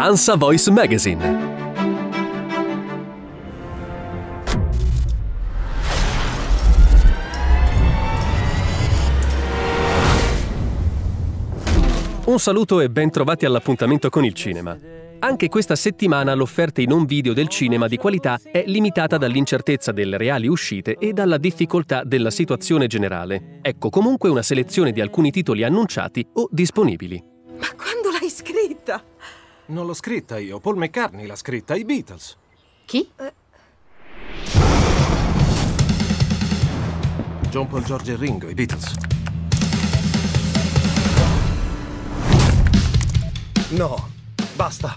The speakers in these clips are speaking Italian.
Ansa Voice Magazine. Un saluto e ben trovati all'appuntamento con il cinema. Anche questa settimana l'offerta in un video del cinema di qualità è limitata dall'incertezza delle reali uscite e dalla difficoltà della situazione generale. Ecco comunque una selezione di alcuni titoli annunciati o disponibili. Ma quando l'hai scritta? Non l'ho scritta io, Paul McCartney l'ha scritta, i Beatles. Chi? John Paul, George e Ringo, i Beatles. No, basta.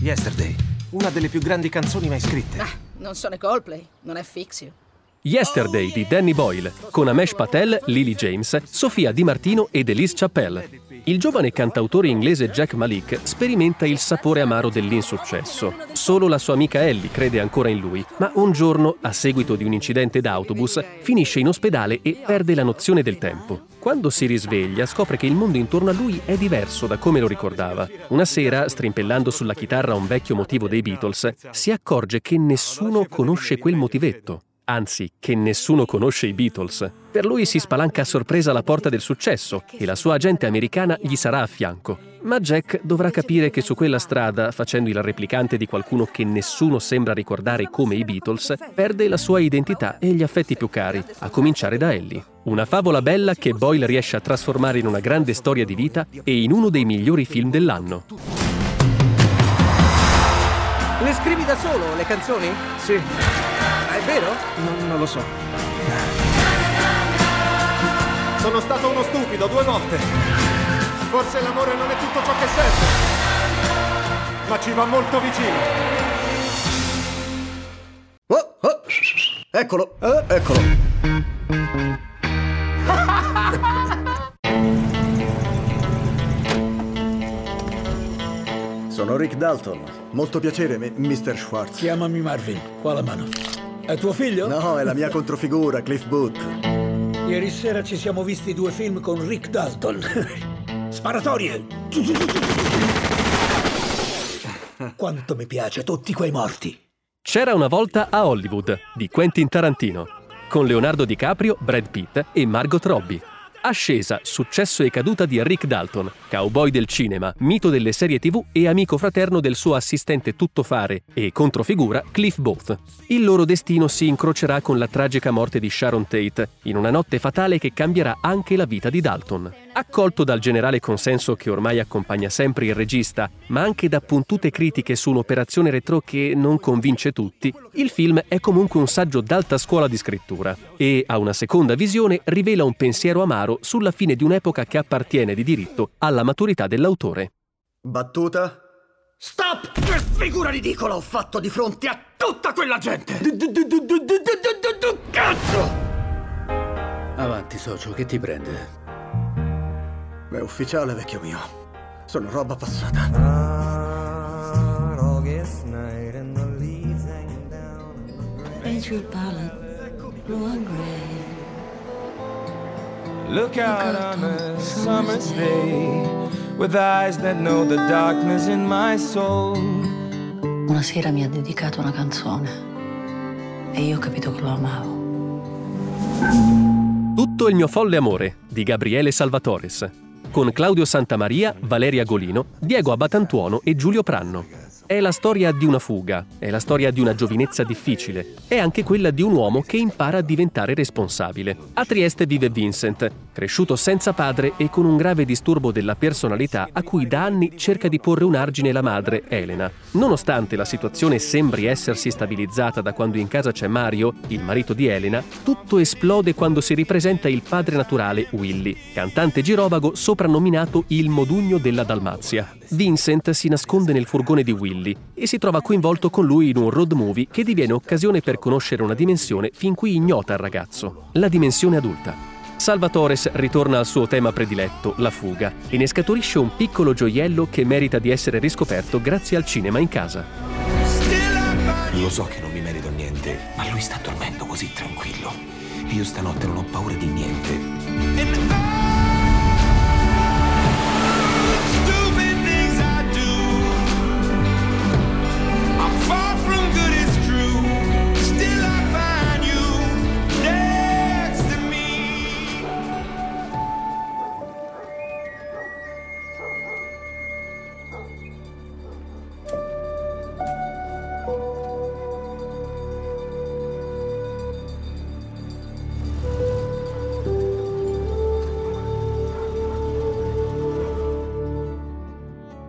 Yesterday, una delle più grandi canzoni mai scritte. Ah, non sono i Coldplay, non è Fixio. Yesterday di Danny Boyle, con Amesh Patel, Lily James, Sofia Di Martino ed Elise Chappelle. Il giovane cantautore inglese Jack Malik sperimenta il sapore amaro dell'insuccesso. Solo la sua amica Ellie crede ancora in lui, ma un giorno, a seguito di un incidente d'autobus, finisce in ospedale e perde la nozione del tempo. Quando si risveglia, scopre che il mondo intorno a lui è diverso da come lo ricordava. Una sera, strimpellando sulla chitarra un vecchio motivo dei Beatles, si accorge che nessuno conosce quel motivetto anzi che nessuno conosce i Beatles. Per lui si spalanca a sorpresa la porta del successo e la sua agente americana gli sarà a fianco. Ma Jack dovrà capire che su quella strada, facendo il replicante di qualcuno che nessuno sembra ricordare come i Beatles, perde la sua identità e gli affetti più cari, a cominciare da Ellie. Una favola bella che Boyle riesce a trasformare in una grande storia di vita e in uno dei migliori film dell'anno. Le scrivi da solo, le canzoni? Sì, È vero? non, non lo so. Sono stato uno stupido due volte. Forse l'amore non è tutto ciò che serve. Ma ci va molto vicino. Oh, oh, eccolo, eh, eccolo. Sono Rick Dalton. Molto piacere, Mr. Schwartz. Chiamami Marvin. Qua la mano. È tuo figlio? No, è la mia controfigura, Cliff Booth. Ieri sera ci siamo visti due film con Rick Dalton. Sparatorie! Quanto mi piace tutti quei morti. C'era una volta a Hollywood di Quentin Tarantino, con Leonardo DiCaprio, Brad Pitt e Margot Robbie. Ascesa, successo e caduta di Rick Dalton, cowboy del cinema, mito delle serie tv e amico fraterno del suo assistente tuttofare e controfigura Cliff Booth. Il loro destino si incrocerà con la tragica morte di Sharon Tate, in una notte fatale che cambierà anche la vita di Dalton. Accolto dal generale consenso che ormai accompagna sempre il regista, ma anche da puntute critiche su un'operazione retro che non convince tutti, il film è comunque un saggio d'alta scuola di scrittura e, a una seconda visione, rivela un pensiero amaro sulla fine di un'epoca che appartiene di diritto alla maturità dell'autore. Battuta? Stop! Che figura ridicola ho fatto di fronte a tutta quella gente! Cazzo! Avanti, socio, che ti prende? È ufficiale, vecchio mio. Sono roba passata. Gray. Look out on a summer's day with eyes that know the darkness in my soul. Una sera mi ha dedicato una canzone e io ho capito che lo amavo. Tutto il mio folle amore di Gabriele Salvatores, con Claudio Santamaria, Valeria Golino, Diego Abatantuono e Giulio Pranno. È la storia di una fuga, è la storia di una giovinezza difficile, è anche quella di un uomo che impara a diventare responsabile. A Trieste vive Vincent, cresciuto senza padre e con un grave disturbo della personalità a cui da anni cerca di porre un argine la madre, Elena. Nonostante la situazione sembri essersi stabilizzata da quando in casa c'è Mario, il marito di Elena, tutto esplode quando si ripresenta il padre naturale, Willy, cantante girovago soprannominato il modugno della Dalmazia. Vincent si nasconde nel furgone di Willy e si trova coinvolto con lui in un road movie che diviene occasione per conoscere una dimensione fin qui ignota al ragazzo, la dimensione adulta. Salvatores ritorna al suo tema prediletto, la fuga, e ne scaturisce un piccolo gioiello che merita di essere riscoperto grazie al cinema in casa. Lo so che non mi merito niente, ma lui sta dormendo così tranquillo. Io stanotte non ho paura di niente.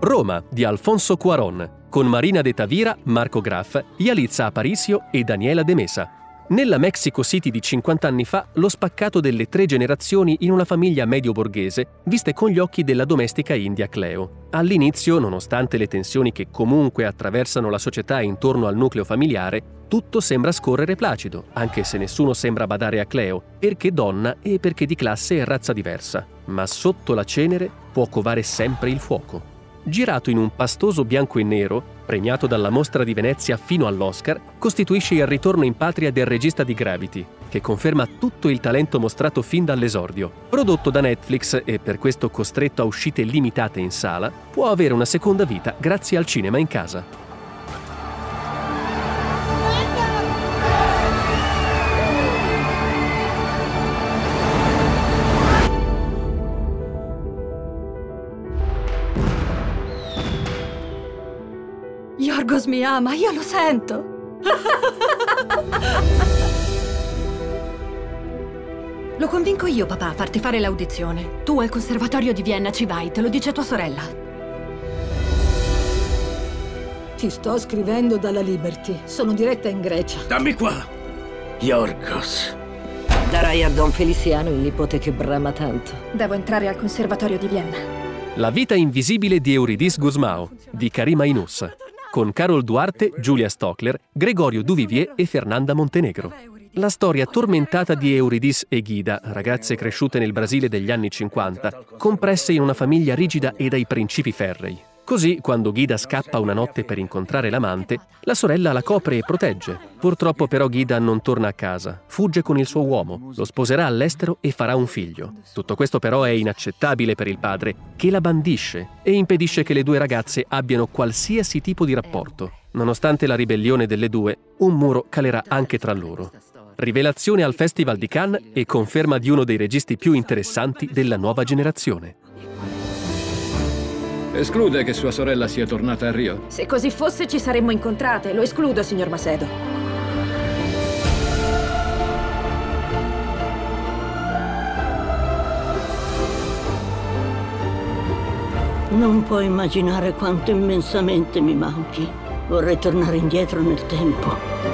Roma di Alfonso Cuaron, con Marina de Tavira, Marco Graff, Yalitza Aparicio e Daniela De Mesa. Nella Mexico City di 50 anni fa, lo spaccato delle tre generazioni in una famiglia medio-borghese viste con gli occhi della domestica India Cleo. All'inizio, nonostante le tensioni che comunque attraversano la società intorno al nucleo familiare, tutto sembra scorrere placido, anche se nessuno sembra badare a Cleo, perché donna e perché di classe e razza diversa. Ma sotto la cenere può covare sempre il fuoco. Girato in un pastoso bianco e nero, premiato dalla Mostra di Venezia fino all'Oscar, costituisce il ritorno in patria del regista di Gravity, che conferma tutto il talento mostrato fin dall'esordio. Prodotto da Netflix e per questo costretto a uscite limitate in sala, può avere una seconda vita grazie al cinema in casa. Yorgos mi ama, io lo sento. Lo convinco io, papà, a farti fare l'audizione. Tu al conservatorio di Vienna ci vai, te lo dice tua sorella. Ti sto scrivendo dalla Liberty. Sono diretta in Grecia. Dammi qua, Yorgos. Darai a Don Feliciano il nipote che brama tanto. Devo entrare al conservatorio di Vienna. La vita invisibile di Eurydice Guzmao, di Karima Inus, con Carol Duarte, Giulia Stockler, Gregorio Duvivier e Fernanda Montenegro. La storia tormentata di Eurydice e Ghida, ragazze cresciute nel Brasile degli anni 50, compresse in una famiglia rigida e dai principi ferrei. Così, quando Ghida scappa una notte per incontrare l'amante, la sorella la copre e protegge. Purtroppo però Ghida non torna a casa, fugge con il suo uomo, lo sposerà all'estero e farà un figlio. Tutto questo però è inaccettabile per il padre, che la bandisce e impedisce che le due ragazze abbiano qualsiasi tipo di rapporto. Nonostante la ribellione delle due, un muro calerà anche tra loro. Rivelazione al Festival di Cannes e conferma di uno dei registi più interessanti della nuova generazione. Esclude che sua sorella sia tornata a Rio? Se così fosse ci saremmo incontrate, lo escludo, signor Macedo. Non puoi immaginare quanto immensamente mi manchi. Vorrei tornare indietro nel tempo.